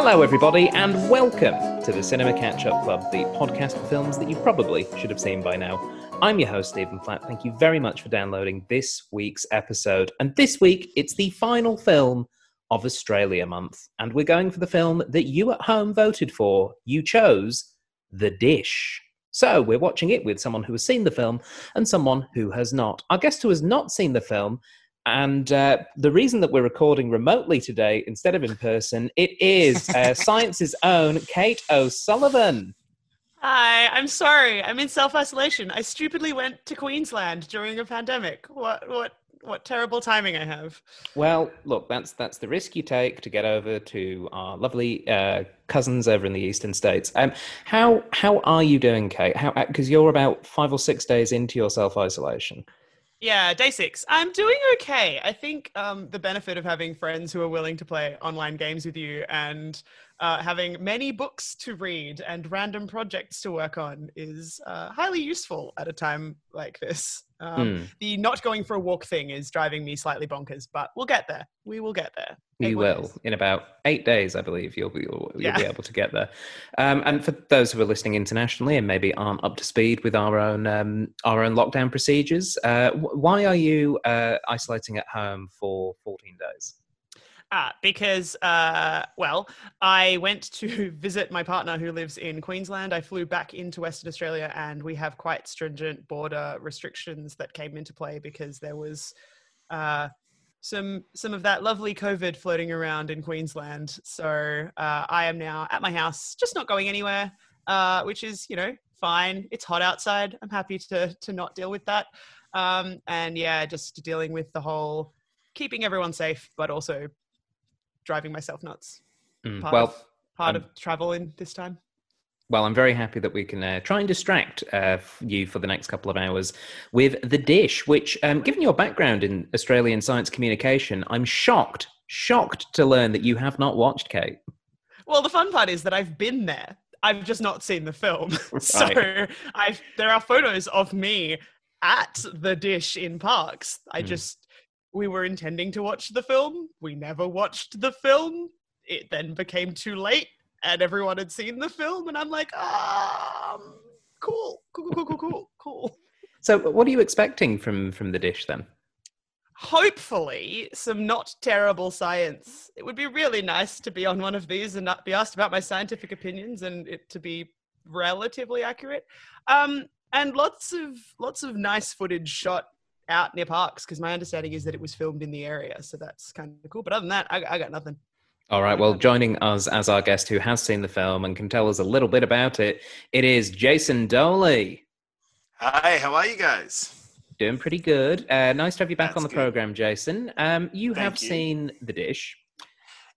Hello, everybody, and welcome to the Cinema Catch Up Club, the podcast for films that you probably should have seen by now. I'm your host, Stephen Platt. Thank you very much for downloading this week's episode. And this week, it's the final film of Australia Month. And we're going for the film that you at home voted for. You chose The Dish. So we're watching it with someone who has seen the film and someone who has not. Our guest who has not seen the film and uh, the reason that we're recording remotely today instead of in person, it is uh, Science's own Kate O'Sullivan. Hi, I'm sorry. I'm in self isolation. I stupidly went to Queensland during a pandemic. What what what terrible timing I have. Well, look, that's that's the risk you take to get over to our lovely uh, cousins over in the eastern states. Um, how how are you doing, Kate? How because you're about five or six days into your self isolation. Yeah, day six. I'm doing okay. I think um, the benefit of having friends who are willing to play online games with you and uh, having many books to read and random projects to work on is uh, highly useful at a time like this. Um, mm. The not going for a walk thing is driving me slightly bonkers, but we'll get there. We will get there. We will. In about eight days, I believe, you'll be, you'll, you'll yeah. be able to get there. Um, and for those who are listening internationally and maybe aren't up to speed with our own um, our own lockdown procedures, uh, why are you uh, isolating at home for 14 days? Ah, because, uh, well, I went to visit my partner who lives in Queensland. I flew back into Western Australia, and we have quite stringent border restrictions that came into play because there was uh, some some of that lovely COVID floating around in Queensland. So uh, I am now at my house, just not going anywhere, uh, which is you know fine. It's hot outside. I'm happy to to not deal with that. Um, and yeah, just dealing with the whole keeping everyone safe, but also driving myself nuts. Mm, part well, of, part um, of travel in this time. Well, I'm very happy that we can uh, try and distract uh, you for the next couple of hours with The Dish, which, um, given your background in Australian science communication, I'm shocked, shocked to learn that you have not watched, Kate. Well, the fun part is that I've been there. I've just not seen the film. Right. so I've, there are photos of me at The Dish in Parkes. I mm. just we were intending to watch the film. We never watched the film. It then became too late and everyone had seen the film. And I'm like, um, cool, cool, cool, cool, cool, cool. So, what are you expecting from from the dish then? Hopefully, some not terrible science. It would be really nice to be on one of these and not be asked about my scientific opinions and it to be relatively accurate. Um, and lots of lots of nice footage shot out near Parkes because my understanding is that it was filmed in the area. So that's kind of cool. But other than that, I, I got nothing. All right. Well, joining us as our guest who has seen the film and can tell us a little bit about it, it is Jason Dohle. Hi, how are you guys? Doing pretty good. Uh, nice to have you back That's on the good. program, Jason. Um, you Thank have you. seen The Dish.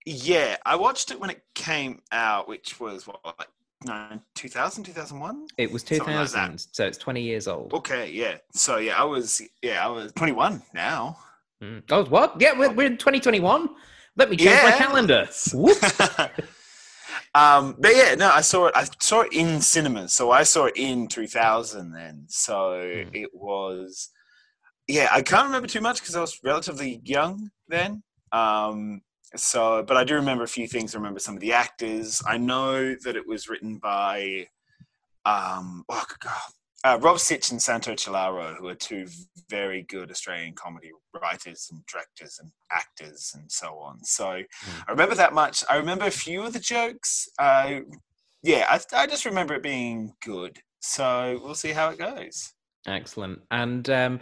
Yeah, I watched it when it came out, which was what, like no 2000 2001 it was 2000 like so it's 20 years old. Okay yeah. So yeah i was yeah i was 21 now. Mm. oh what? Yeah we're, we're in 2021 let me change yeah. my calendar. Um but yeah no i saw it i saw it in cinemas. So i saw it in 2000 then. So mm. it was yeah i can't remember too much because i was relatively young then. Um so but i do remember a few things i remember some of the actors i know that it was written by um oh god uh, Rob Sitch and Santo Cilauro, who are two very good Australian comedy writers and directors and actors and so on. So mm. I remember that much. I remember a few of the jokes. Uh, yeah, I, I, just remember it being good. So we'll see how it goes. Excellent. And um,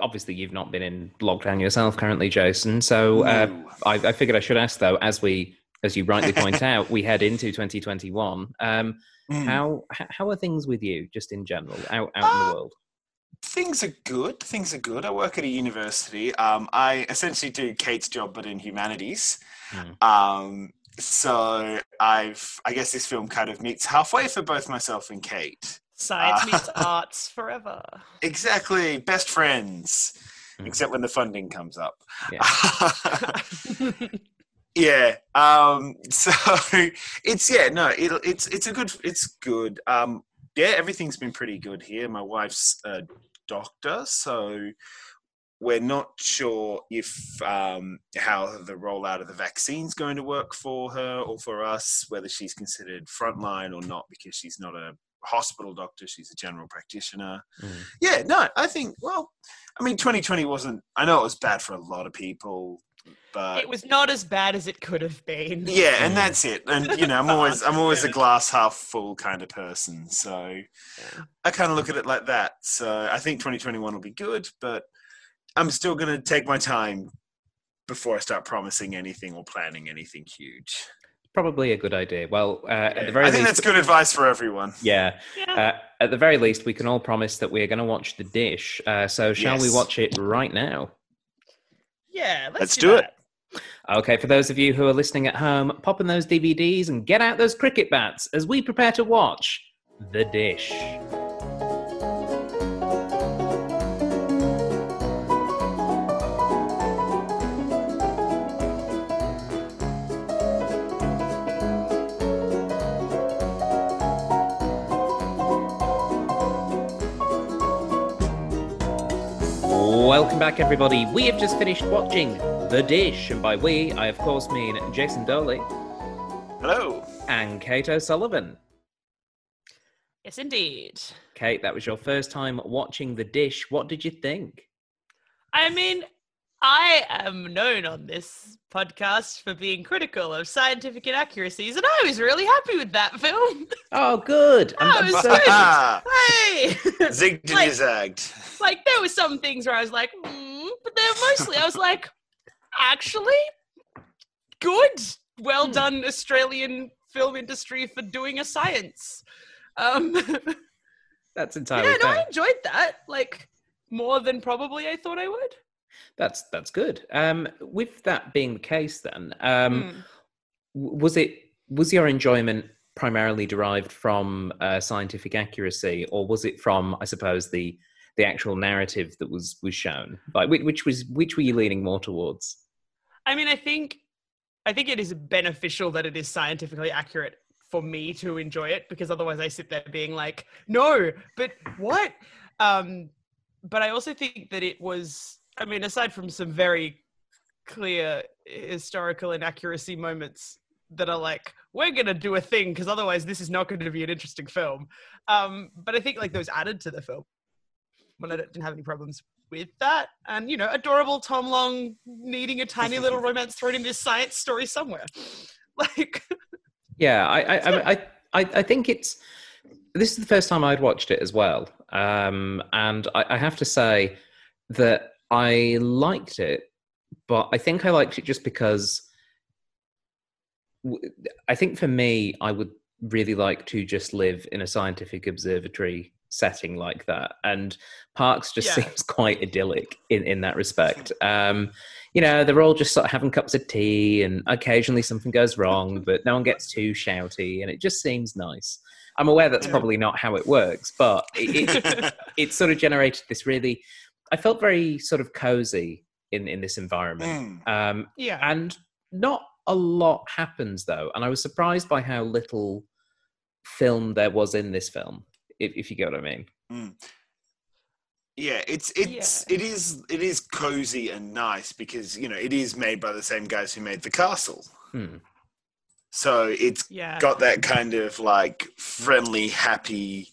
obviously you've not been in lockdown yourself currently, Jason. So uh, I, I, figured I should ask though, as we, as you rightly point out, we head into 2021. Um, mm. How how are things with you, just in general, out out uh, in the uh, world? Things are good. Things are good. I work at a university. Um, I essentially do Kate's job, but in humanities. Mm. Um, so I've, I guess this film kind of meets halfway for both myself and Kate. Science uh, meets arts forever. Exactly. Best friends. Mm. Except when the funding comes up. Yeah. yeah. Um, so it's yeah, no, it, it's it's a good it's good. Um, yeah, everything's been pretty good here. My wife's a doctor, so we're not sure if um, how the rollout of the vaccine's going to work for her or for us, whether she's considered frontline or not because she's not a hospital doctor, she's a general practitioner. Mm. Yeah, no, I think, well, I mean, 2020 wasn't, I know it was bad for a lot of people, but. it was not as bad as it could have been. yeah, Mm. and that's it. And you know, I'm always I'm always a glass half full kind of person. So Yeah. I kind of look at it like that. So I think 2021 will be good, but I'm still going to take my time before I start promising anything or planning anything huge. Probably a good idea. Well, uh, at the very I think least, that's good advice for everyone. yeah. Yeah. Uh, at the very least, we can all promise that we're going to watch the dish. Uh, so, shall we watch it right now? yeah, let's, Let's do, do it. Okay, for those of you who are listening at home, pop in those DVDs and get out those cricket bats as we prepare to watch The Dish. Welcome back, everybody. We have just finished watching The Dish, and by we, I of course mean Jason Dohle Hello. and Kate O'Sullivan. Yes, indeed. Kate, that was your first time watching The Dish. What did you think? I mean, I am known on this podcast for being critical of scientific inaccuracies, and I was really happy with that film. Oh, good. I'm, Oh, was so good. Hey! zigged and Like- you zagged. like, there were some things where I was like, mm, but then mostly I was like, actually, good. Well Hmm. done, Australian film industry, for doing a science. Um, That's entirely yeah, no, fair. I enjoyed that. Like, more than probably I thought I would. That's that's good. Um, with that being the case, then, um, Mm. was it was your enjoyment primarily derived from uh, scientific accuracy, or was it from, I suppose, the the actual narrative that was was shown? Like, which, which was which were you leaning more towards? I mean, I think I think it is beneficial that it is scientifically accurate for me to enjoy it because otherwise I sit there being like, no, but what? Um, but I also think that it was. I mean, aside from some very clear historical inaccuracy moments that are like, we're gonna do a thing because otherwise this is not going to be an interesting film. Um, but I think like those added to the film. When I didn't have any problems with that. And, you know, adorable Tom Long needing a tiny little romance thrown in this science story somewhere. Like, Yeah, I I, I, I, I I think it's this is the first time I'd watched it as well, um, and I, I have to say that I liked it, but I think I liked it just because I think for me, I would really like to just live in a scientific observatory setting like that, and Parkes just Yeah. seems quite idyllic in in that respect. Um, you know, they're all just sort of having cups of tea, and occasionally something goes wrong, but no one gets too shouty, and it just seems nice. I'm aware that's Yeah. probably not how it works, but it, it, it sort of generated this really. I felt very sort of cozy in in this environment, Mm. um, yeah. and not a lot happens though, and I was surprised by how little film there was in this film. If, if you get what I mean. Mm. Yeah, it's it's it is it is cozy and nice because you know it is made by the same guys who made the castle, Hmm. so it's Yeah. got that kind of like friendly, happy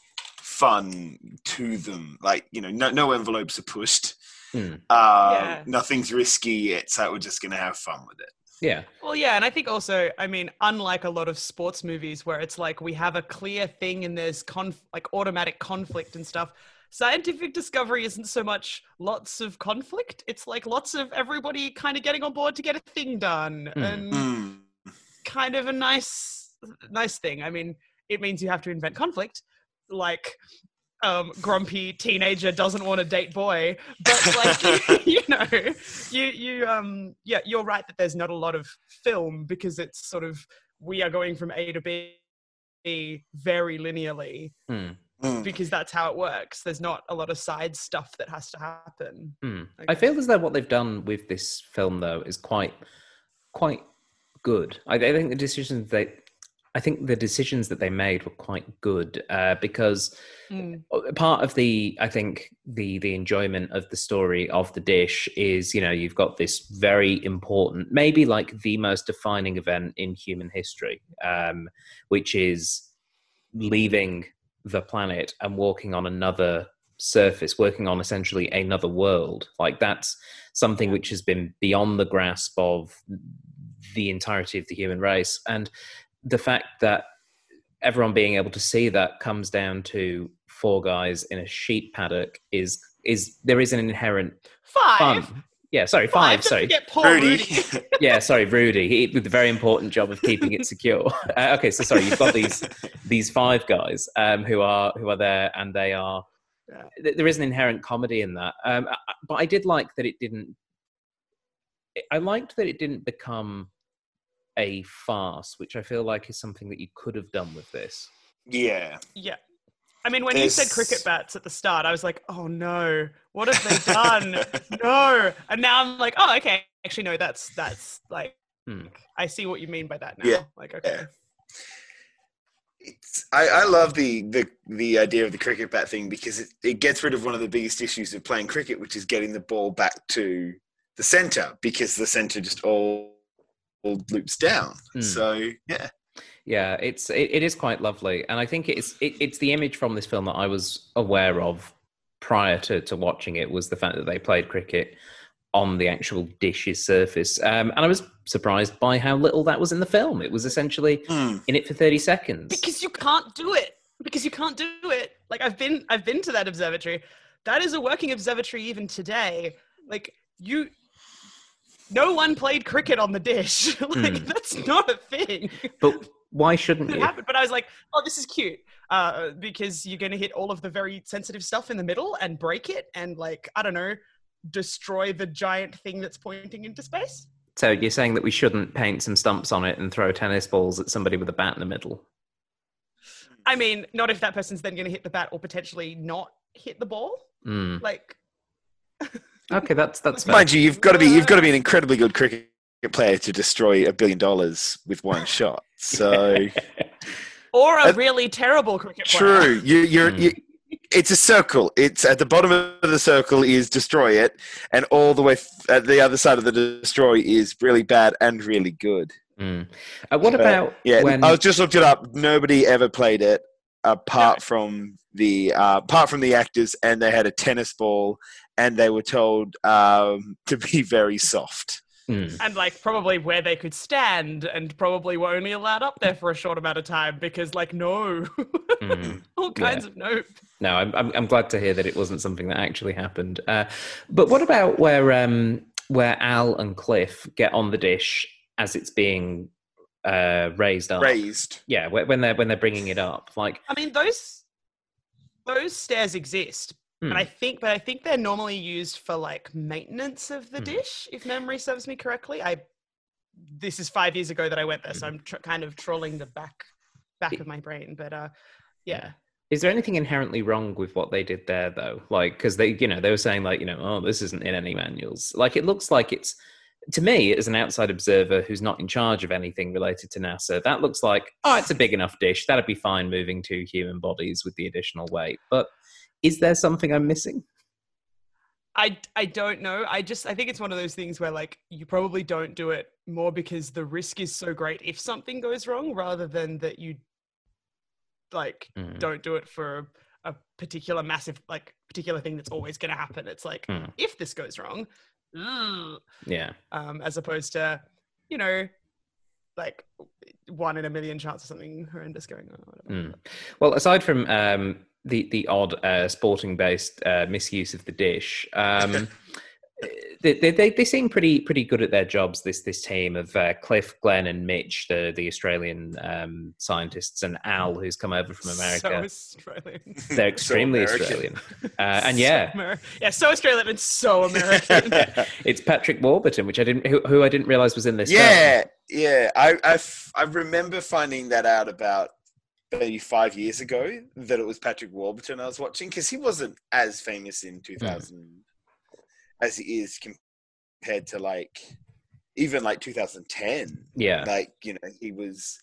fun to them. Like you know, no, no envelopes are pushed. Uh, Yeah. Nothing's risky. It's like we're just gonna have fun with it. Yeah. Well, yeah, and I think also, I mean, unlike a lot of sports movies where it's like we have a clear thing and there's conf- like automatic conflict and stuff, scientific discovery isn't so much lots of conflict. It's like lots of everybody kind of getting on board to get a thing done Mm. and Mm. kind of a nice, nice thing. I mean, it means you have to invent conflict, like. Um, grumpy teenager doesn't want to date boy, but like you know, you you um yeah, you're right that there's not a lot of film because it's sort of we are going from A to B very linearly. Mm. because that's how it works. There's not a lot of side stuff that has to happen. Hmm. I I feel as though what they've done with this film, though, is quite, quite good. I, I think the decisions they, I think the decisions that they made were quite good uh, because Mm. part of the I think the the enjoyment of the story of the dish is you know you've got this very important maybe like the most defining event in human history um, which is leaving the planet and walking on another surface working on essentially another world. Like that's something which has been beyond the grasp of the entirety of the human race. And the fact that everyone being able to see that comes down to four guys in a sheep paddock is is there is an inherent Five. fun. Yeah, sorry, Five. five. Sorry, forget Paul Rudy. Rudy. yeah, sorry, Rudy. He did the very important job of keeping it secure. Uh, okay, so sorry, you've got these these five guys um, who are who are there, and they are. Yeah. th- There is an inherent comedy in that, um, I- I- but I did like that it didn't. I liked that it didn't become a farce, which I feel like is something that you could have done with this. yeah. Yeah. I mean, when you said cricket bats at the start, I was like, oh no, what have they done? no. And now I'm like, oh, okay. Actually, no, that's, that's like, Hmm. I see what you mean by that now. Yeah. Like, okay. Yeah. It's, I, I love the, the the idea of the cricket bat thing because it, it gets rid of one of the biggest issues of playing cricket, which is getting the ball back to the center because the center just all, all loops down. Hmm. So yeah, Yeah, it's it, it is quite lovely, and I think it's it, it's the image from this film that I was aware of prior to, to watching it was the fact that they played cricket on the actual dish's surface, um, and I was surprised by how little that was in the film. It was essentially Hmm. in it for thirty seconds. because you can't do it because you can't do it like i've been i've been to that observatory that is a working observatory even today like you no one played cricket on the dish like Hmm. that's not a thing But why shouldn't it you? happened but i was like oh this is cute uh because you're gonna hit all of the very sensitive stuff in the middle and break it and like i don't know destroy the giant thing that's pointing into space So you're saying that we shouldn't paint some stumps on it and throw tennis balls at somebody with a bat in the middle? i mean not if that person's then gonna hit the bat or potentially not hit the ball Mm. like Okay, that's that's fair. mind you, you've got to be you've got to be an incredibly good cricket player to destroy a billion dollars with one shot. So or a Uh, really terrible cricket player. true, you, you're. Hmm. You, it's a circle. It's at the bottom of the circle is destroy it, and all the way f- at the other side of the destroy is really bad and really good. Mm. Uh, what But, about Yeah, when? I was just looked it up. Nobody ever played it apart from the uh, apart from the actors, and they had a tennis ball, and they were told um, to be very soft. Mm. And like probably where they could stand and probably were only allowed up there for a short amount of time because like no. Mm. All kinds of nope. No, I'm, I'm I'm glad to hear that it wasn't something that actually happened. Uh, but what about where um where Al and Cliff get on the dish as it's being uh raised up? Raised. Yeah, when they're when they're bringing it up, like I mean those those stairs exist. Hmm. And I think but I think they're normally used for like maintenance of the Hmm. dish if memory serves me correctly. I this is 5 years ago that I went there so Hmm. I'm tr- kind of trolling the back back of my brain but uh yeah. Is there anything inherently wrong with what they did there, though? Like, because they, you know, they were saying like, you know, oh, this isn't in any manuals. Like, it looks like it's to me as an outside observer who's not in charge of anything related to NASA. That looks like, oh, it's a big enough dish. That'd be fine moving two human bodies with the additional weight. But is there something I'm missing? I I don't know. I just I think it's one of those things where like you probably don't do it more because the risk is so great if something goes wrong rather than that you like Mm. don't do it for a particular massive like particular thing that's always going to happen. It's like Mm. if this goes wrong, Yeah. um, as opposed to you know like one in a million chance of something horrendous going on. Or whatever. Mm. Well, aside from um, the the odd uh, sporting based uh, misuse of the dish, um, they, they they they seem pretty pretty good at their jobs. This this team of uh, Cliff, Glenn, and Mitch, the the Australian um, scientists, and Al, who's come over from America. So America. Australian. They're extremely American. Australian, uh, and So yeah. Ameri- yeah, so Australian and so American. it's Patrick Warburton, which I didn't, who, who I didn't realize was in this. film. Yeah, yeah. I, I f- I remember finding that out about maybe five years ago that it was Patrick Warburton I was watching because he wasn't as famous in 2000 as he is compared to like even like 2010. yeah, Like you know he was,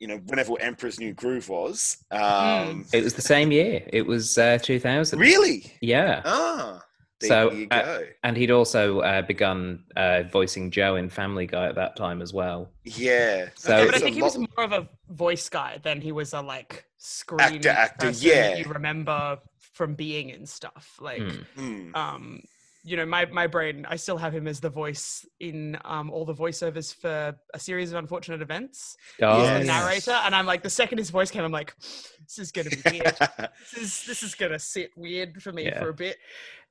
you know, whenever Emperor's New Groove was. Um, Mm. It was the same year. It was uh, 2000. Really? Yeah. Ah, there So, you uh, go. And he'd also uh, begun uh, voicing Joe in Family Guy at that time as well. yeah. So- Yeah, but I think he was more of a voice guy than he was a like screen Actor, actor, yeah. that you remember from being in stuff. Like. Hmm. um, you know, my my brain, I still have him as the voice in um all the voiceovers for a series of unfortunate events. Oh, He's Yes. the narrator, and I'm like, the second his voice came, I'm like, this is gonna be weird. this is this is gonna sit weird for me Yeah. for a bit.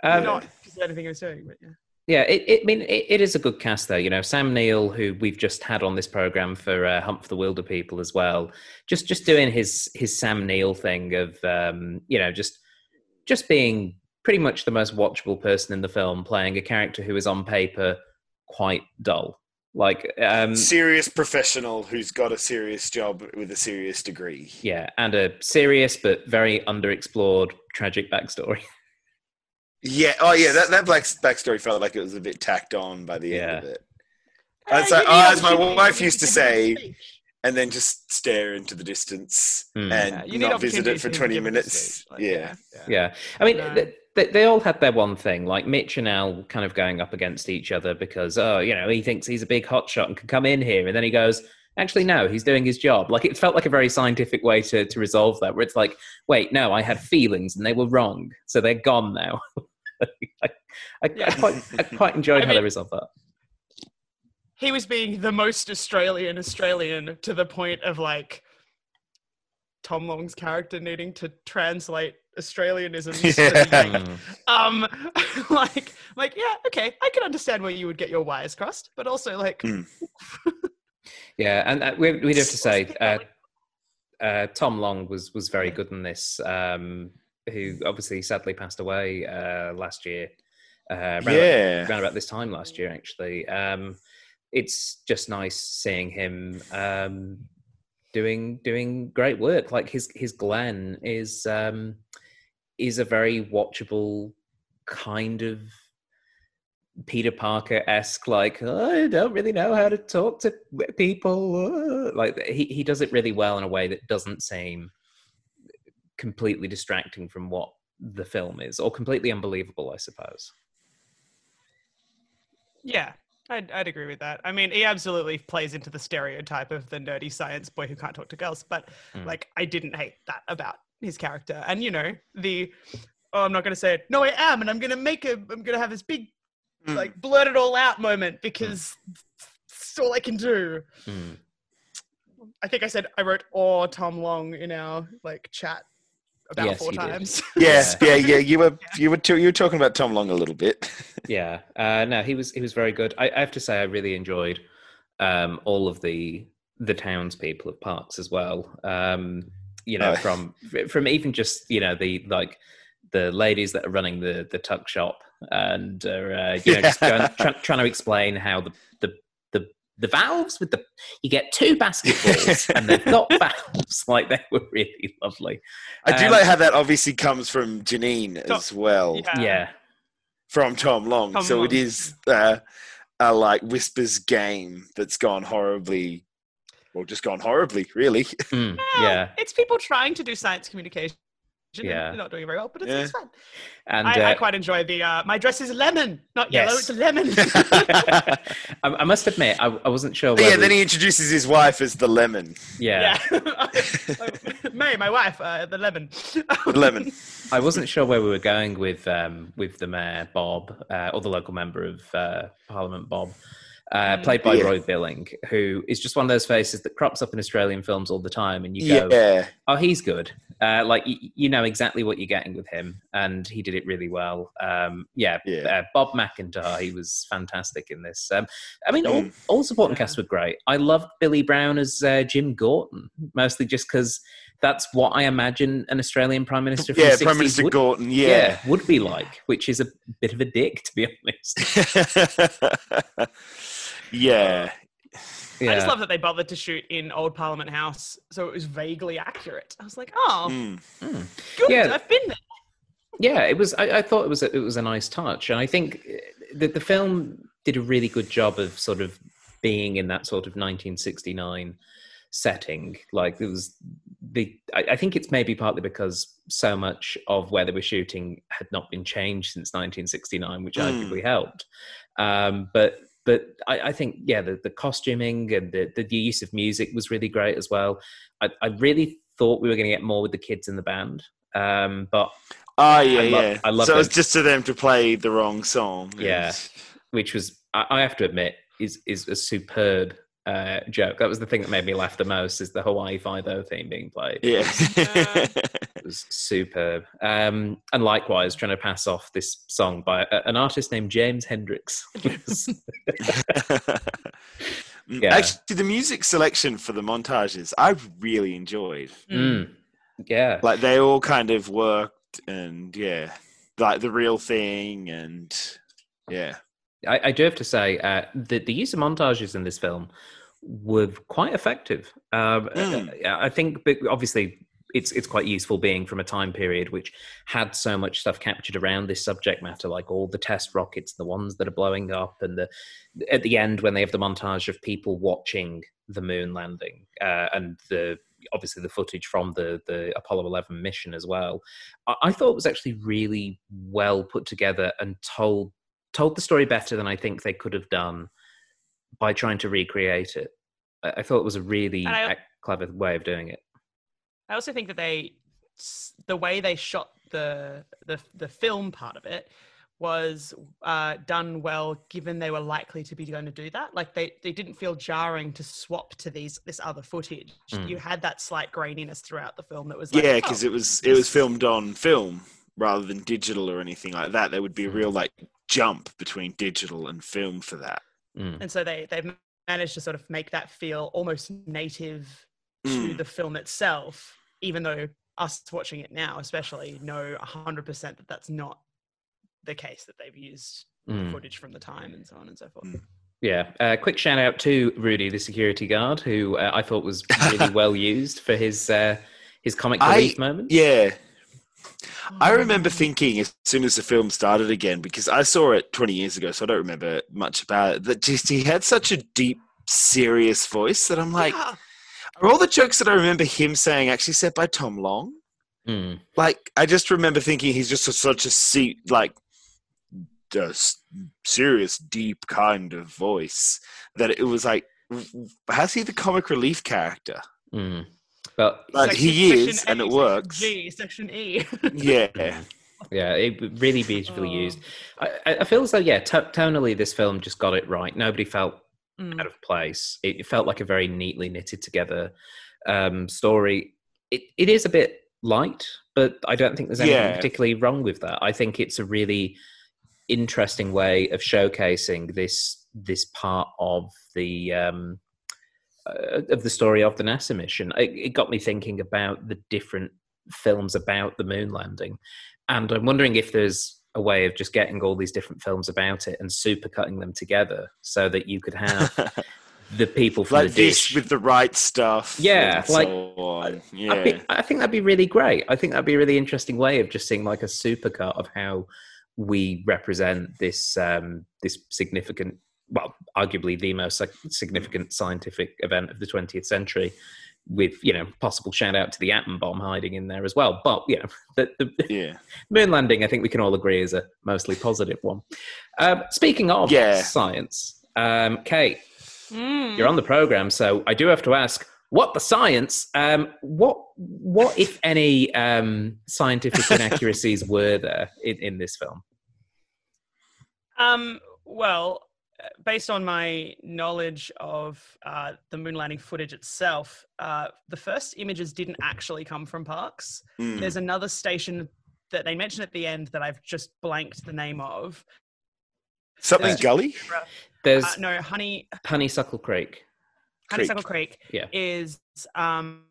Um, Not because of anything I was doing, but yeah. Yeah, it, it I mean it, it is a good cast though. You know, Sam Neill, who we've just had on this program for uh, Hunt for the Wilderpeople as well, just just doing his his Sam Neill thing of um, you know just just being pretty much the most watchable person in the film, playing a character who is on paper quite dull. Like, um, serious professional who's got a serious job with a serious degree. yeah, and a serious but very underexplored tragic backstory. Yeah. Oh, yeah. That that black backstory felt like it was a bit tacked on by the end of it, I'd Uh, say- you oh, as my wife used to give him a say, and then just stare into the distance Hmm. and Yeah, you need not visit it for twenty give him a minutes. speech. Like, yeah. Yeah, I mean, No. th- they, they all had their one thing, like Mitch and Al kind of going up against each other because, oh, you know, he thinks he's a big hotshot and can come in here, and then he goes, actually, no, he's doing his job. Like it felt like a very scientific way to to resolve that, where it's like, wait, no, I had feelings and they were wrong, so they're gone now. I, I, I quite, I quite enjoyed I how they resolved that. he was being the most Australian Australian to the point of like Tom Long's character needing to translate Australianisms. Yeah. like, Mm. um, like, like, yeah, okay, I can understand where you would get your wires crossed, but also like, Mm. Yeah, and uh, we, we'd have to say, uh, uh, Tom Long was was very good in this. Um, who obviously sadly passed away uh, last year. Uh, around, about, around about this time last year, actually. Um, it's just nice seeing him um, doing doing great work. Like his his Glenn is um, is a very watchable kind of Peter Parker esque, like I don't really know how to talk to people. uh," Like he he does it really well in a way that doesn't seem completely distracting from what the film is, or completely unbelievable, I suppose. yeah. I'd, I'd agree with that. I mean, he absolutely plays into the stereotype of the nerdy science boy who can't talk to girls. But Mm. like, I didn't hate that about his character. And you know, the oh, I'm not going to say it. No, I am, and I'm going to make a. I'm going to have this big Mm. like blurt it all out moment because it's all I can do. Mm. I think I said I wrote or Tom Long in our like chat about Yes, four you did. times. Yes, yeah, yeah. You were you were too, you were talking about Tom Long a little bit. Yeah, uh, no, he was he was very good. I, I have to say, I really enjoyed um, all of the the townspeople of Parkes as well. Um, you know, Oh. from from even just you know the like the ladies that are running the the tuck shop and are, uh, you know just going, try, trying to explain how the the the the valves with the you get two basketballs and they've got valves like they were really lovely. I do Um, like how that obviously comes from Janine So- as well, Yeah. yeah, from Tom Long. Tom so Long. it is uh, a like whispers game that's gone horribly, well, just gone horribly, really. Mm, Well, yeah, it's people trying to do science communication. And Yeah. they're not doing very well, but it's, Yeah. it's fun. and I, I uh, quite enjoy the. Uh, my dress is lemon, not yellow. Yes. It's lemon. I, I must admit, I, I wasn't sure. yeah, whether- then he introduces his wife as the lemon. yeah, yeah. May, my wife, uh, the lemon. The lemon. I wasn't sure where we were going with um, with the mayor Bob, uh, or the local member of uh, Parliament Bob, uh, played by Yeah. Roy Billing, who is just one of those faces that crops up in Australian films all the time, and you go, Yeah. "Oh, he's good." Uh, like you, you know exactly what you're getting with him, and he did it really well. Um, yeah, Yeah. Uh, Bob McIntyre, he was fantastic in this. Um, I mean, all, Mm. all supporting cast were great. I loved Bille Brown as uh, Jim Gorton, mostly just because that's what I imagine an Australian prime minister. From Yeah, the Prime Minister would, Gorton. yeah. Yeah. would be like, which is a bit of a dick, to be honest. yeah. Yeah, I just love that they bothered to shoot in Old Parliament House, so it was vaguely accurate. I was like, oh, Mm. Good. Yeah. I've been there. yeah, it was. I, I thought it was a, it was a nice touch, and I think that the film did a really good job of sort of being in that sort of 1969 setting. Like it was the. I, I think it's maybe partly because so much of where they were shooting had not been changed since 1969, which Mm. arguably helped. Um, but but I, I think yeah, the, the costuming and the, the use of music was really great as well. I, I really thought we were going to get more with the kids in the band, um, but Oh yeah, I lo- yeah. I love so it's it. just to them to play the wrong song. Yeah. which was I, I have to admit is is a superb uh, joke. That was the thing that made me laugh the most is the Hawaii Five O theme being played. Yeah. It was superb. Um, and likewise, trying to pass off this song by a, an artist named James Hendricks. Mm, Yeah. Actually, the music selection for the montages, I really enjoyed. Mm. Yeah, Like they all kind of worked, and yeah, like the real thing, and yeah, I, I do have to say uh, the the use of montages in this film were quite effective. Um, Mm. I think, but obviously, it's it's quite useful being from a time period which had so much stuff captured around this subject matter, like all the test rockets, the ones that are blowing up, and the at the end when they have the montage of people watching the moon landing uh, and the obviously the footage from the the Apollo 11 mission as well. I, I thought it was actually really well put together and told told the story better than I think they could have done by trying to recreate it. I, I thought it was a really I- clever way of doing it. I also think that they, the way they shot the the the film part of it was uh, done well, given they were likely to be going to do that. Like they they didn't feel jarring to swap to these this other footage. Mm. You had that slight graininess throughout the film that was like, yeah, oh, because it was it was filmed on film rather than digital or anything like that. There would be a Mm. real like jump between digital and film for that. Mm. and so they they've managed to sort of make that feel almost native to Mm. the film itself even though us watching it now especially know 100% that that's not the case that they've used Mm. footage from the time and so on and so forth Mm. Yeah. Uh, quick shout out to Rudy, the security guard, who uh, I thought was really well used for his uh, his comic I- relief moment. Yeah, I remember Mm. thinking as soon as the film started again because I saw it 20 years ago, so I don't remember much about it. That just he had such a deep, serious voice that I'm like, Yeah. are all the jokes that I remember him saying actually said by Tom Long? Mm. Like I just remember thinking he's just a, such a se- like a s- serious, deep kind of voice that it was like, w- w- how's he the comic relief character? Mm. But But Section- he section is, and A, it works. G, section E. Yeah. yeah, it really beautifully Oh. used. I, I I feel as though yeah, to- tonally this film just got it right. Nobody felt Mm. out of place. It, it felt like a very neatly knitted together um, story. It it is a bit light, but I don't think there's anything Yeah. particularly wrong with that. I think it's a really interesting way of showcasing this this part of the um, uh, of the story of the NASA mission. It, it got me thinking about the different films about the moon landing, and I'm wondering if there's a way of just getting all these different films about it and supercutting them together so that you could have the people from like the this with the right stuff. Yeah, like- so. Yeah. think, I think that'd be really great. I think that'd be a really interesting way of just seeing like a supercut of how we represent this um, this significant, well, arguably the most significant scientific event of the 20th century. With you know possible shout out to the atom bomb hiding in there as well, but you know the, the yeah. moon landing, I think we can all agree is a mostly positive one. Um, speaking of Yeah. science, um, Kate, Mm. you're on the program, so I do have to ask, what the science? Um, what what if any um, scientific inaccuracies were there in, in this film? Um, well, based on my knowledge of uh, the moon landing footage itself, uh, the first images didn't actually come from Parkes. Mm. There's another station that they mention at the end that I've just blanked the name of. Something there's- gully? There's Uh, no, Honey Honeysuckle Creek. Honeysuckle Creek Yeah. is um,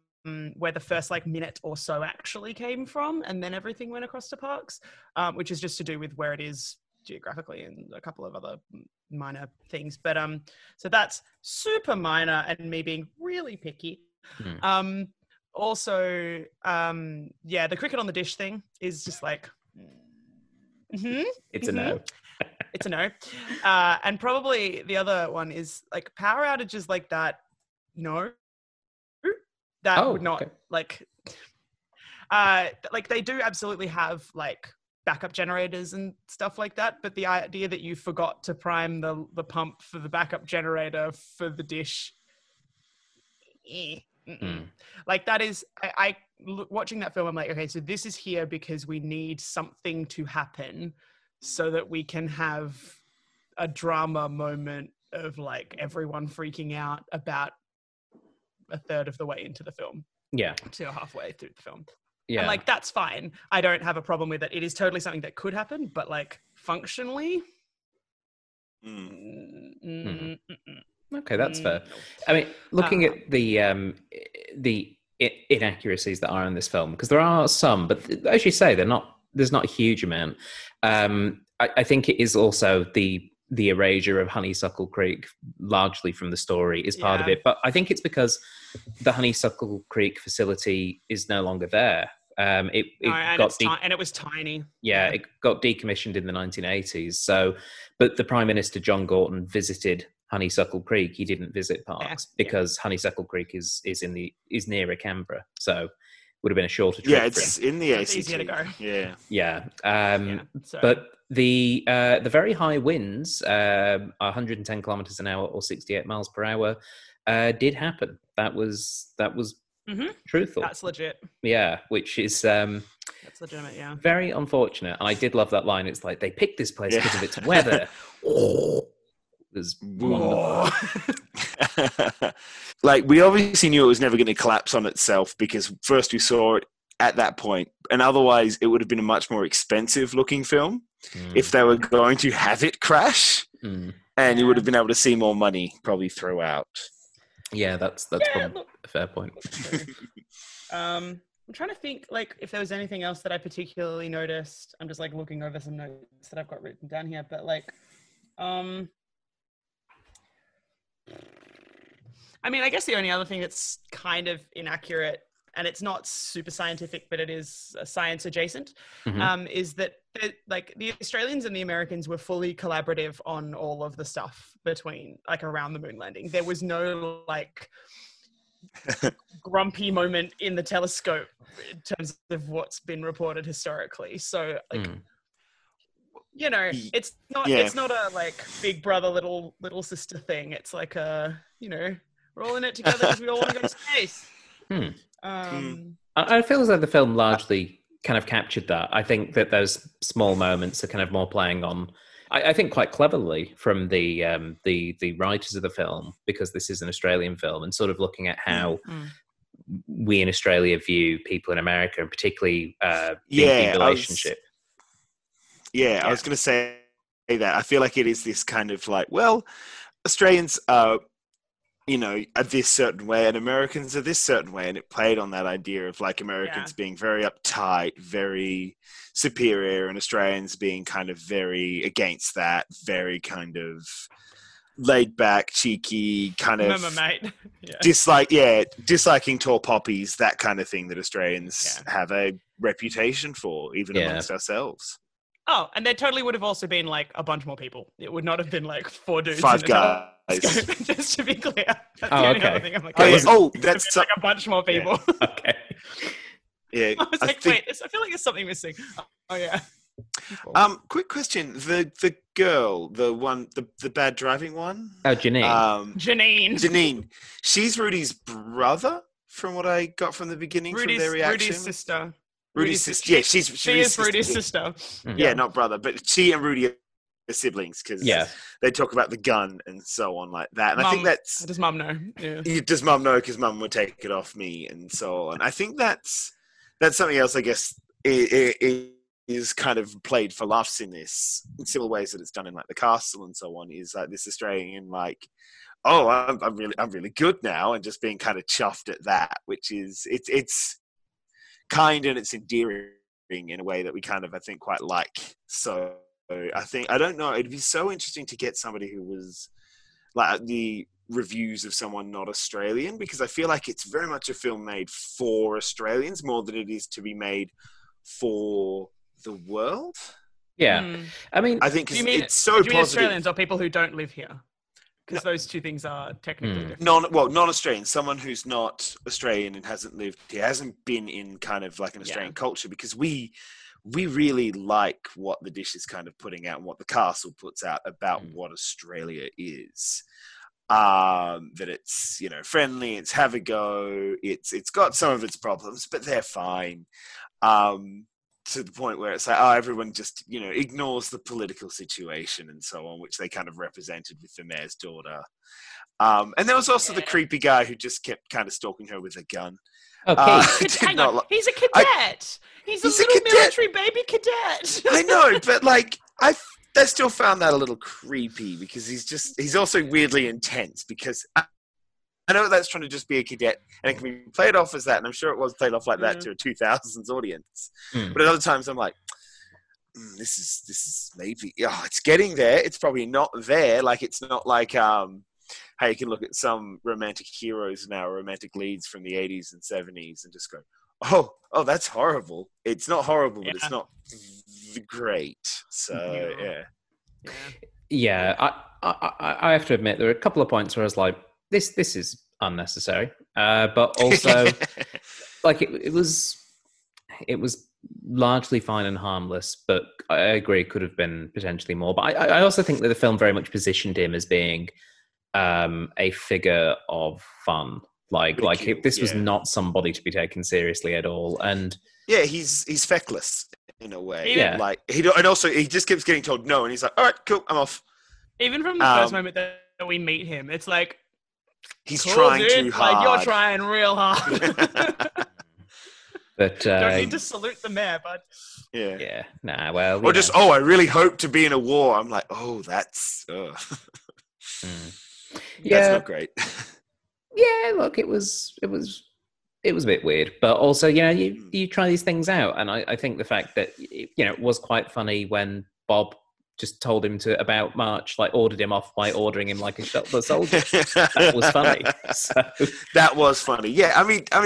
where the first like minute or so actually came from, and then everything went across to Parkes, um, which is just to do with where it is geographically and a couple of other m- minor things. But um, so that's super minor, and me being really picky. Hmm. Um, also, um, yeah, the cricket on the dish thing is just like. mhm It's a Mhm. no. it's a no. Uh, and probably the other one is like power outages like that. No, that Oh, would not okay. like uh like they do absolutely have like backup generators and stuff like that but the idea that you forgot to prime the the pump for the backup generator for the dish eh. Mm. like that is I watching that film i'm like okay so this is here because we need something to happen so that we can have a drama moment of like everyone freaking out about a third of the way into the film Yeah, to halfway through the film. Yeah. And like that's fine. I don't have a problem with it. It is totally something that could happen, but like functionally, Mm. mm, Mhm. mm, mm, mm, okay, that's mm, fair. I mean, looking Uh, at the um, the inaccuracies that are in this film, because there are some, but th- as you say, they're not. There's not a huge amount. Um, I, I think it is also the the erasure of Honeysuckle Creek, largely from the story, is part of it. But I think it's because the Honeysuckle Creek facility is no longer there. Um, it it No, and, got de- ti- and it was tiny. yeah, it got decommissioned in the 1980s. So, but the Prime Minister John Gorton visited Honeysuckle Creek. He didn't visit Parkes yeah. because Honeysuckle Creek is is in the is near Canberra. So, would have been a shorter trip. Yeah, for it's him. in the It's ACT. easier to go. Yeah. yeah. Um, yeah. So, But the uh, the very high winds, um 110 kilometers an hour or 68 miles per hour, uh, did happen. That was that was Mhm. truthful. that's legit. yeah, which is. Um, That's legitimate. Yeah. very unfortunate. And I did love that line. It's like they picked this place because of its weather. oh, it was wonderful. like we obviously knew it was never going to collapse on itself because first we saw it at that point, and otherwise it would have been a much more expensive looking film Mm, if they were going to have it crash, mm. and you would have been able to see more money probably throughout. Yeah, that's that's Yeah, probably look, a fair point. um, I'm trying to think like if there was anything else that I particularly noticed. I'm just like looking over some notes that I've got written down here, but like, um, I mean, I guess the only other thing that's kind of inaccurate, and it's not super scientific, but it is science adjacent, Mhm. um, is that the, like the Australians and the Americans were fully collaborative on all of the stuff between like around the moon landing. There was no like grumpy moment in the telescope in terms of what's been reported historically. So like Mm. you know, it's not yeah. it's not a like big brother little little sister thing. It's like a you know we're all in it together because we all want to go to space. Hmm. Um, I, I feel as though the film largely kind of captured that. I think that those small moments are kind of more playing on. I, I think quite cleverly from the um, the the writers of the film because this is an Australian film and sort of looking at how Mm. we in Australia view people in America and particularly uh, the, Yeah, I was- relationship. Yeah, I was going to say that. I feel like it is this kind of like, well, Australians are, you know, are this certain way, and Americans are this certain way, and it played on that idea of like Americans being very uptight, very superior, and Australians being kind of very against that, very kind of laid back, cheeky, kind of Remember, mate. yeah. dislike yeah disliking tall poppies that kind of thing that australians Yeah. have a reputation for even Yeah. amongst ourselves Oh, and there totally would have also been like a bunch more people. It would not have been like four dudes. five guys telescope, Just to be clear. That's the Oh, only okay. other thing I'm like, oh, yeah. oh would have that's been, so, like a bunch more yeah. people. Okay. yeah I was I like, think- wait, I feel like there's something missing. Oh yeah. um quick question the the girl the one the, the bad driving one Oh, Janine. um Janine. janine she's rudy's brother from what i got from the beginning Rudy's, from their reaction Rudy's sister. rudy's Rudy's sister sis- yeah she's She Rudy's is Rudy's sister. sister. Mm. yeah not brother but she and rudy are siblings because yeah. they talk about the gun and so on like that and i think that's Does mum know? Yeah. does mum know because mum would take it off me and so on i think that's that's something else i guess i i is kind of played for laughs in this in similar ways that it's done in like the castle and so on is like this australian like oh i'm, I'm really i'm really good now and just being kind of chuffed at that which is it's it's kind and it's endearing in a way that we kind of i think quite like so i think i don't know it'd be so interesting to get somebody who was like the reviews of someone not Australian because I feel like it's very much a film made for Australians more than it is to be made for the world. Yeah. Hmm. I mean, I think Do 'cause you mean- it's so Do you mean positive. Australians or people who don't live here? because those two things are technically Hmm. different. non well non-australian someone who's not australian and hasn't lived here hasn't been in kind of like an Yeah. australian culture because we we really like what the dish is kind of putting out and what the castle puts out about Mm. what australia is. Um that it's you know friendly it's have a go it's it's got some of its problems but they're fine. Um to the point where it's like oh everyone just you know ignores the political situation and so on which they kind of represented with the mayor's daughter. Um and there was also the creepy guy who just kept kind of stalking her with a gun Okay. Uh, hang not on, li- he's a cadet. he's a He's a little cadet. military baby cadet. I know, but like I I still found that a little creepy because he's just he's also weirdly intense because I, I know that's trying to just be a cadet and it can be played off as that, and I'm sure it was played off like that Mhm. to a 2000s audience. Mm. But at other times, I'm like, "Mm, this is this is maybe oh, it's getting there. It's probably not there. Like it's not like um. How you can look at some romantic heroes now, romantic leads from the 80s and 70s, and just go, "Oh, oh, that's horrible." It's not horrible, but it's not v- great. So Yeah. yeah, Yeah. Yeah, I, I I- I have to admit there are a couple of points where I was like, this this is unnecessary, uh, but also like it, it was it was largely fine and harmless, but I agree it could have been potentially more. But I, I also think that the film very much positioned him as being um, a figure of fun. Like like Ridicule, if this was not somebody to be taken seriously at all, and yeah, he's he's feckless in a way. Yeah. like he don't- and also he just keeps getting told no, and he's like, "All right, cool, I'm off." Even from the first Um, moment that that we meet him, it's like He's cool, trying dude. too hard. Like you're trying real hard. but uh, Don't need to salute the mayor, but yeah. yeah, nah, well, Or you just, know. oh, I really hope to be in a war. I'm like, oh, that's, ugh. Mm. that's yeah, not great. yeah look it was it was it was a bit weird but also you know you you try these things out and i, I think the fact that you know it was quite funny when bob just told him to about march like ordered him off by ordering him like a shuttle soldier that was funny so that was funny. Yeah, I mean, I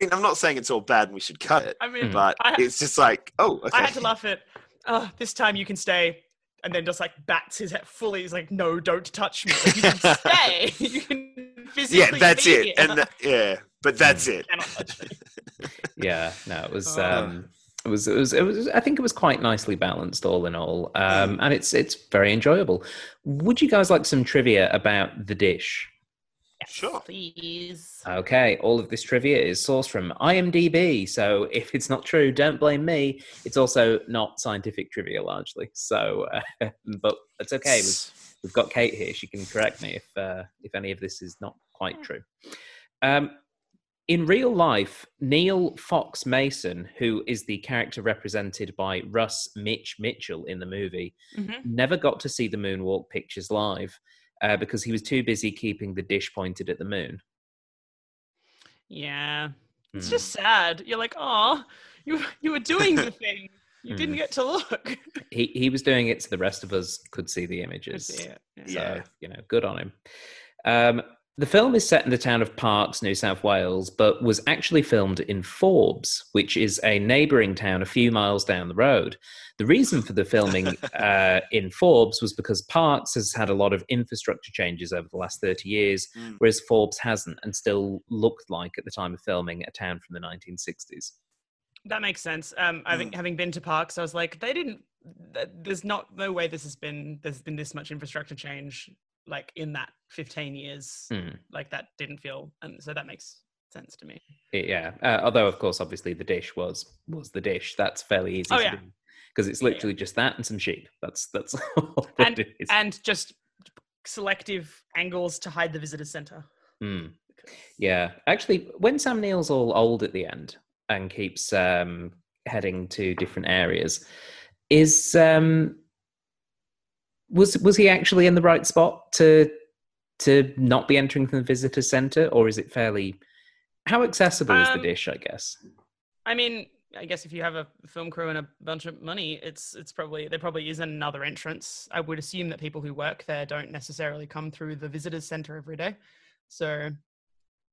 mean, I'm not saying it's all bad and we should cut it, I mean, but I, it's just like, oh, okay. I had to laugh at. Oh, this time you can stay, and then just like bats his head fully. He's like, "No, don't touch me. Like, you can stay. you can physically." yeah, that's be it. here. And th- yeah, but that's it. cannot touch me. yeah no it was Oh. um it was, it was it was i think it was quite nicely balanced all in all um and it's it's very enjoyable would you guys like some trivia about the dish Sure. please. Okay, all of this trivia is sourced from IMDb. So if it's not true, don't blame me. It's also not scientific trivia largely. So, uh, but it's okay. We've, we've got Kate here. She can correct me if uh, if any of this is not quite true. Um, in real life, Neil Fox Mason, who is the character represented by Russ Mitch Mitchell in the movie, Mhm. never got to see the moonwalk pictures live uh, because he was too busy keeping the dish pointed at the moon. Yeah, it's Hmm. just sad. You're like, oh, you you were doing the thing. You Hmm. didn't get to look. he he was doing it so the rest of us could see the images. see. Yeah. So Yeah. you know, good on him. Um, the film is set in the town of Parkes, New South Wales, but was actually filmed in Forbes, which is a neighbouring town a few miles down the road. The reason for the filming uh, in Forbes was because Parkes has had a lot of infrastructure changes over the last 30 years, Mm. whereas Forbes hasn't and still looked like, at the time of filming, a town from the 1960s. That makes sense. Um, I Mm. think having been to Parkes, I was like, they didn't. There's not no way this has been. There's been this much infrastructure change like in that 15 years. Hmm. Like that didn't feel, and so that makes sense to me. Yeah, uh, although of course, obviously, the dish was was the dish. That's fairly easy Oh, to yeah. do because it's Yeah, yeah. literally just that and some sheep. That's that's all And-. And just selective angles to hide the visitor center. Hmm. Yeah, actually, when Sam Neill's all old at the end and keeps um, heading to different areas, is um, was was he actually in the right spot to to not be entering from the visitor center, or is it fairly? How accessible is the Um, dish? I guess. I mean, I guess if you have a film crew and a bunch of money, it's it's probably there probably is another entrance. I would assume that people who work there don't necessarily come through the visitors center every day, so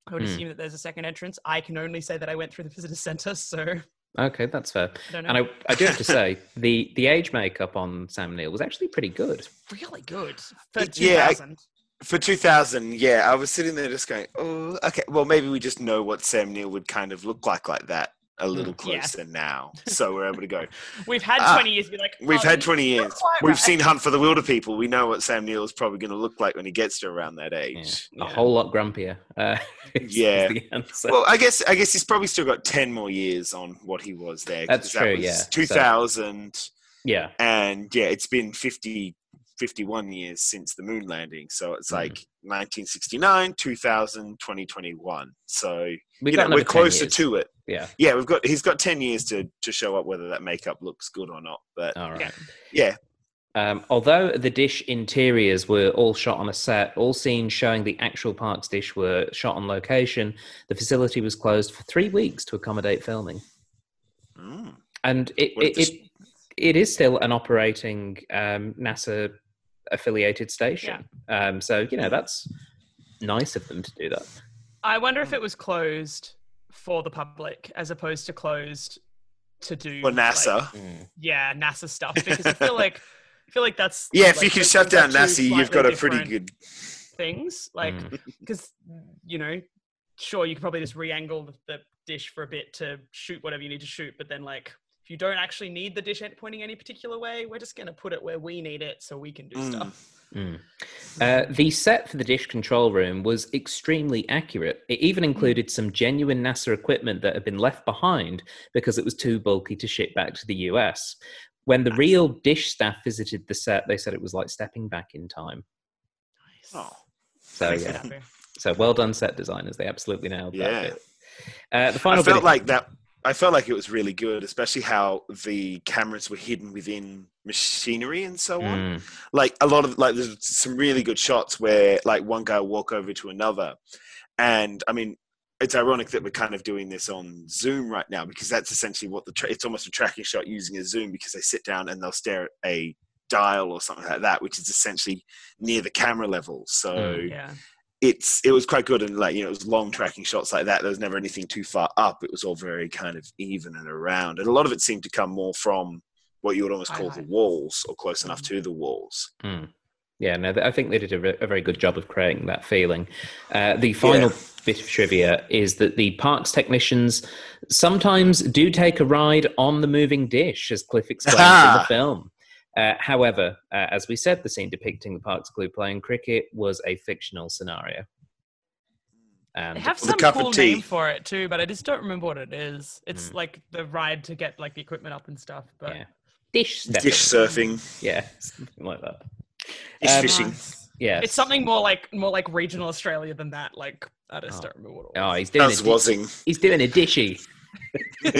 I would Hmm. assume that there's a second entrance. I can only say that I went through the visitors center, so Okay, that's fair. I. And I, I do have to say, the the age makeup on Sam Neill was actually pretty good. really good for Y- yeah, I- 2000. For 2000, yeah, I was sitting there just going, oh, okay. Well, maybe we just know what Sam Neill would kind of look like like that a little Mm. Yeah. closer now. So we're able to go. We've had Ah, 20 years to be like, We've oh, had 20 years. We've right. seen Hunt for the Wilderpeople. We know what Sam Neill is probably going to look like when he gets to around that Yeah. age. A Yeah. whole lot grumpier. Uh, is- is Yeah. the. Well, I guess I guess he's probably still got 10 more years on what he was there. That's that true, was yeah. So- 2000. yeah. and yeah it's been 50 51 years since the moon landing so it's Mhm. like 1969 2000 2021 so We've you got know, we're closer to it Yeah. yeah we've got he's got 10 years to to show up whether that makeup looks good or not but All right. Yeah. yeah Um, although the dish interiors were all shot on a set, all scenes showing the actual Parkes dish were shot on location. The facility was closed for three weeks to accommodate filming, Mm. and it it, if it, it is still an operating um, NASA affiliated station. Um, so you know that's nice of them to do that. I wonder if it was closed for the public as opposed to closed to do for like, nasa yeah, NASA stuff because I feel like I feel like that's yeah if you can shut down nasa you've got a pretty good things like Mm. because you know sure you could probably just re-angle the, the dish for a bit to shoot whatever you need to shoot but then like if you don't actually need the dish pointing any particular way we're just going to put it where we need it so we can do Mm. stuff Mm. Uh, the set for the dish control room was extremely accurate. It even included some genuine NASA equipment that had been left behind because it was too bulky to ship back to the US. When the real dish staff visited the set, they said it was like stepping back in time. nice. oh So yeah, so well done, set designers. They absolutely nailed Yeah. that. Bit. Uh, the final I felt bit- like that. I felt like it was really good, especially how the cameras were hidden within machinery and so on. Mm, Like a lot of like, there's some really good shots where like one guy will walk over to another, and I mean, it's ironic that we're kind of doing this on Zoom right now because that's essentially what the tra- it's almost a tracking shot using a Zoom because they sit down and they'll stare at a dial or something like that, which is essentially near the camera level. So Mm. yeah it's it was quite good and like you know it was long tracking shots like that there was never anything too far up it was all very kind of even and around and a lot of it seemed to come more from what you would almost call the walls or close enough Mhm. to the walls mm. Yeah, no, I think they did a, ve- a very good job of creating that feeling. Uh, the final bit of trivia is that the Parkes technicians sometimes do take a ride on the moving dish, as Cliff explains in the film. Uh, however, uh, as we said, the scene depicting the Parkes crew playing cricket was a fictional scenario. And they have some cup of cool tea. name for it too but i just don't remember what it is it's Mm. like the ride to get like the equipment up and stuff but yeah, dish stepping. dish surfing Yeah, something like that. dish Um, fishing Nice. Yeah, It's something more like more like regional Australia than that. Like I just Oh. don't remember what it Oh, he's doing a that's di- wazzing he's doing a dishy.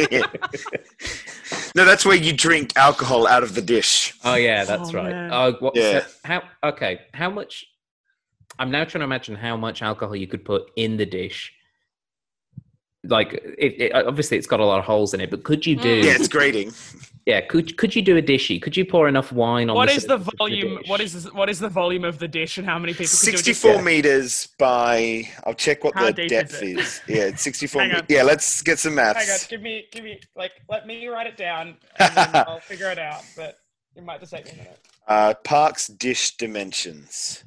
no that's where you drink alcohol out of the dish Oh yeah, that's Oh, right. man. Oh, what, Yeah. so how? Okay, how much? I'm now trying to imagine how much alcohol you could put in the dish. Like, it, it, obviously, it's got a lot of holes in it, but could you do? Mm. yeah it's grating Yeah, could could you do a dishy? Could you pour enough wine on? What the is the surface of volume? dish? What is what is the volume of the dish, and how many people? Could do 64 meters by i'll check what How the depth is depth it? is, yeah it's 64 me- yeah let's get some Hang on, maths give me, give me, like, let me write it down, and then I'll figure it out. But it might just take me a minute. Uh, Parkes dish dimensions.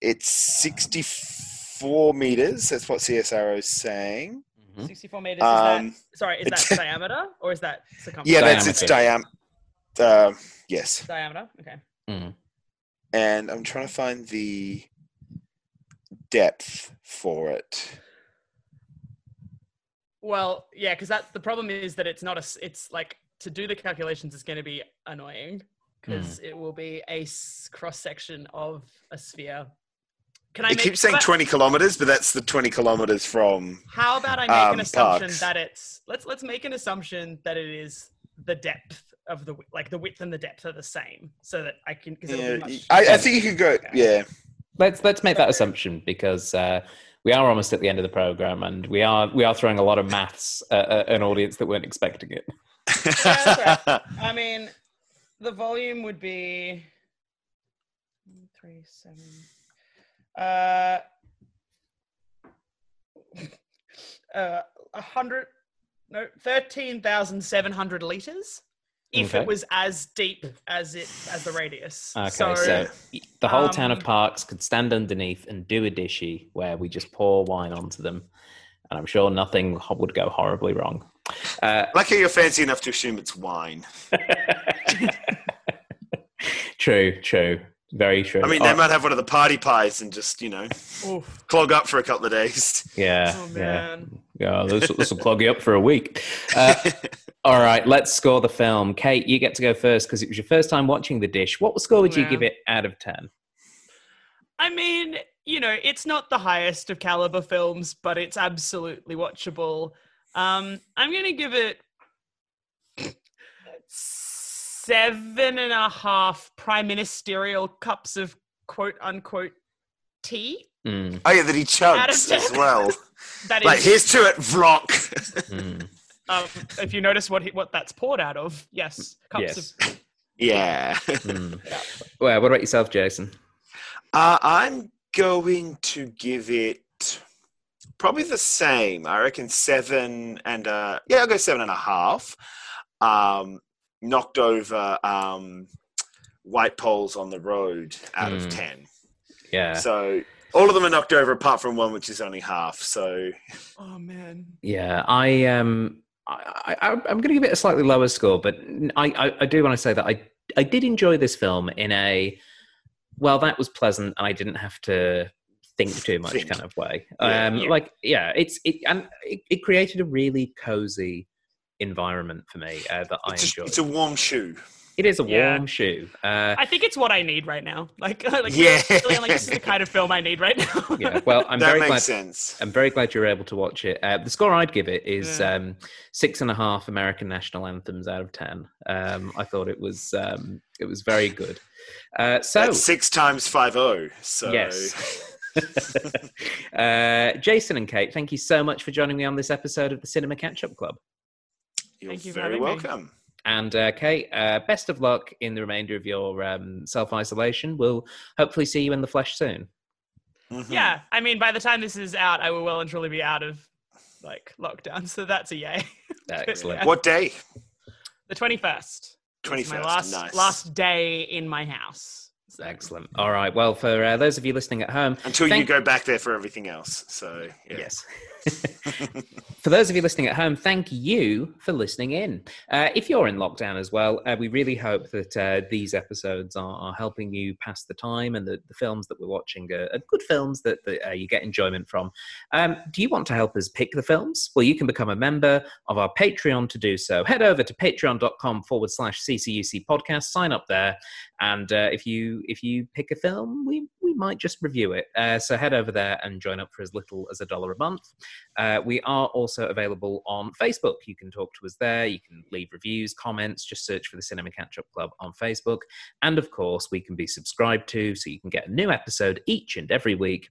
It's 64 meters. That's what CSIRO is saying. Mhm. Sixty-four meters. Is Um, that sorry? Is that diameter or is that circumference? yeah, that's its diameter. Uh, yes. diameter. Okay. Mhm. And I'm trying to find the depth for it. Well, yeah, because that's the problem is that it's not a. It's like to do the calculations is going to be annoying because it will be a cross section of a sphere. Can I It make, keeps saying about- 20 kilometers, but that's the 20 kilometers from. How about I make um, an assumption Parkes. that it's let's let's make an assumption that it is the depth of the like the width and the depth are the same, so that I can because Yeah, it'll be much. I, I think you could go. Yeah. Let's let's make that assumption because uh, we are almost at the end of the program, and we are we are throwing a lot of maths at, at an audience that weren't expecting it. that's I mean, the volume would be three seven. Uh, uh, a hundred, no, thirteen thousand seven hundred liters. If Okay. it was as deep as it as the radius. Okay, so, so, the the whole town of Um, Parkes could stand underneath and do a dishy where we just pour wine onto them, and I'm sure nothing would go horribly wrong. Uh, Like how you're fancy enough to assume it's wine. true, true, very true. I mean, Oh, they might have one of the party pies and just, you know, Oof. clog up for a couple of days. yeah, Oh yeah, man. yeah. This this will clog you up for a week. Uh, all right, let's score the film. Kate, you get to go first because it was your first time watching the dish. What score would you Yeah. give it out of ten? I mean, you know, it's not the highest of caliber films, but it's absolutely watchable. Um, I'm gonna give it seven and a half prime ministerial cups of quote unquote tea. Mm, Oh, yeah, that he Out of chugs as well. That like, is, here's to it, Vlok. mm. um, if you notice what he, what that's poured out of, yes, cups Yes. of. yeah. Mm. Well, what about yourself, Jason? Uh, I'm going to give it probably the same. I reckon seven and uh, yeah, I'll go seven and a half. Um, knocked over um, white poles on the road out Mm. of ten. Yeah, So all of them are knocked over apart from one, which is only half. So Oh man. Yeah, I um, I, I I'm going to give it a slightly lower score, but I, I I do want to say that I I did enjoy this film in a well, that was pleasant, and I didn't have to think too much Think. kind of way. Yeah. um, Yeah. like yeah, it's it and it, it created a really cozy environment for me uh, that I enjoy. a, it's a warm shoe. it is a Yeah. warm shoe. Uh, I think it's what I need right now. Like, like Yeah. really, like this is the kind of film I need right now. yeah, well, I'm that very makes glad. sense. I'm very glad you're able to watch it. Uh, the score I'd give it is Yeah. um, six and a half American national anthems out of ten. Um, I thought it was um, it was very good. Uh, so That's six times five zero. So yes. uh, Jason and Kate, thank you so much for joining me on this episode of the Cinema Catch Up Club. You're Thank you very having me. welcome. And uh, Kate, uh, best of luck in the remainder of your um, self isolation. We'll hopefully see you in the flesh soon. Mhm. yeah, I mean, by the time this is out, I will well and truly be out of like lockdown. So that's a yay. Excellent. Yeah. What day? The twenty first. Twenty My last Nice. last day in my house. So- Excellent. All right. Well, for uh, those of you listening at home, Until you go back there for everything else. So yeah. Yes. for those of you listening at home, thank you for listening in. Uh, if you're in lockdown as well, uh, we really hope that uh, these episodes are, are helping you pass the time and the, the films that we're watching are, are good films that, that uh, you get enjoyment from. Um, do you want to help us pick the films? Well, you can become a member of our Patreon to do so. Head over to patreon.com forward slash CCUC podcast, sign up there. And uh, if you if you pick a film, we we might just review it. Uh, so head over there and join up for as little as a dollar a month. Uh, we are also available on Facebook. You can talk to us there. You can leave reviews, comments. Just search for the Cinema Catch Up Club on Facebook. And of course, we can be subscribed to, so you can get a new episode each and every week.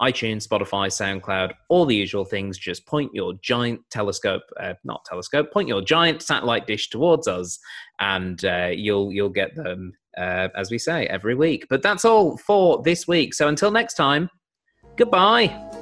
iTunes, Spotify, SoundCloud, all the usual things. Just point your giant telescope, uh, not telescope, point your giant satellite dish towards us, and uh, you'll you'll get them uh, as we say every week. But that's all for this week. So until next time, goodbye.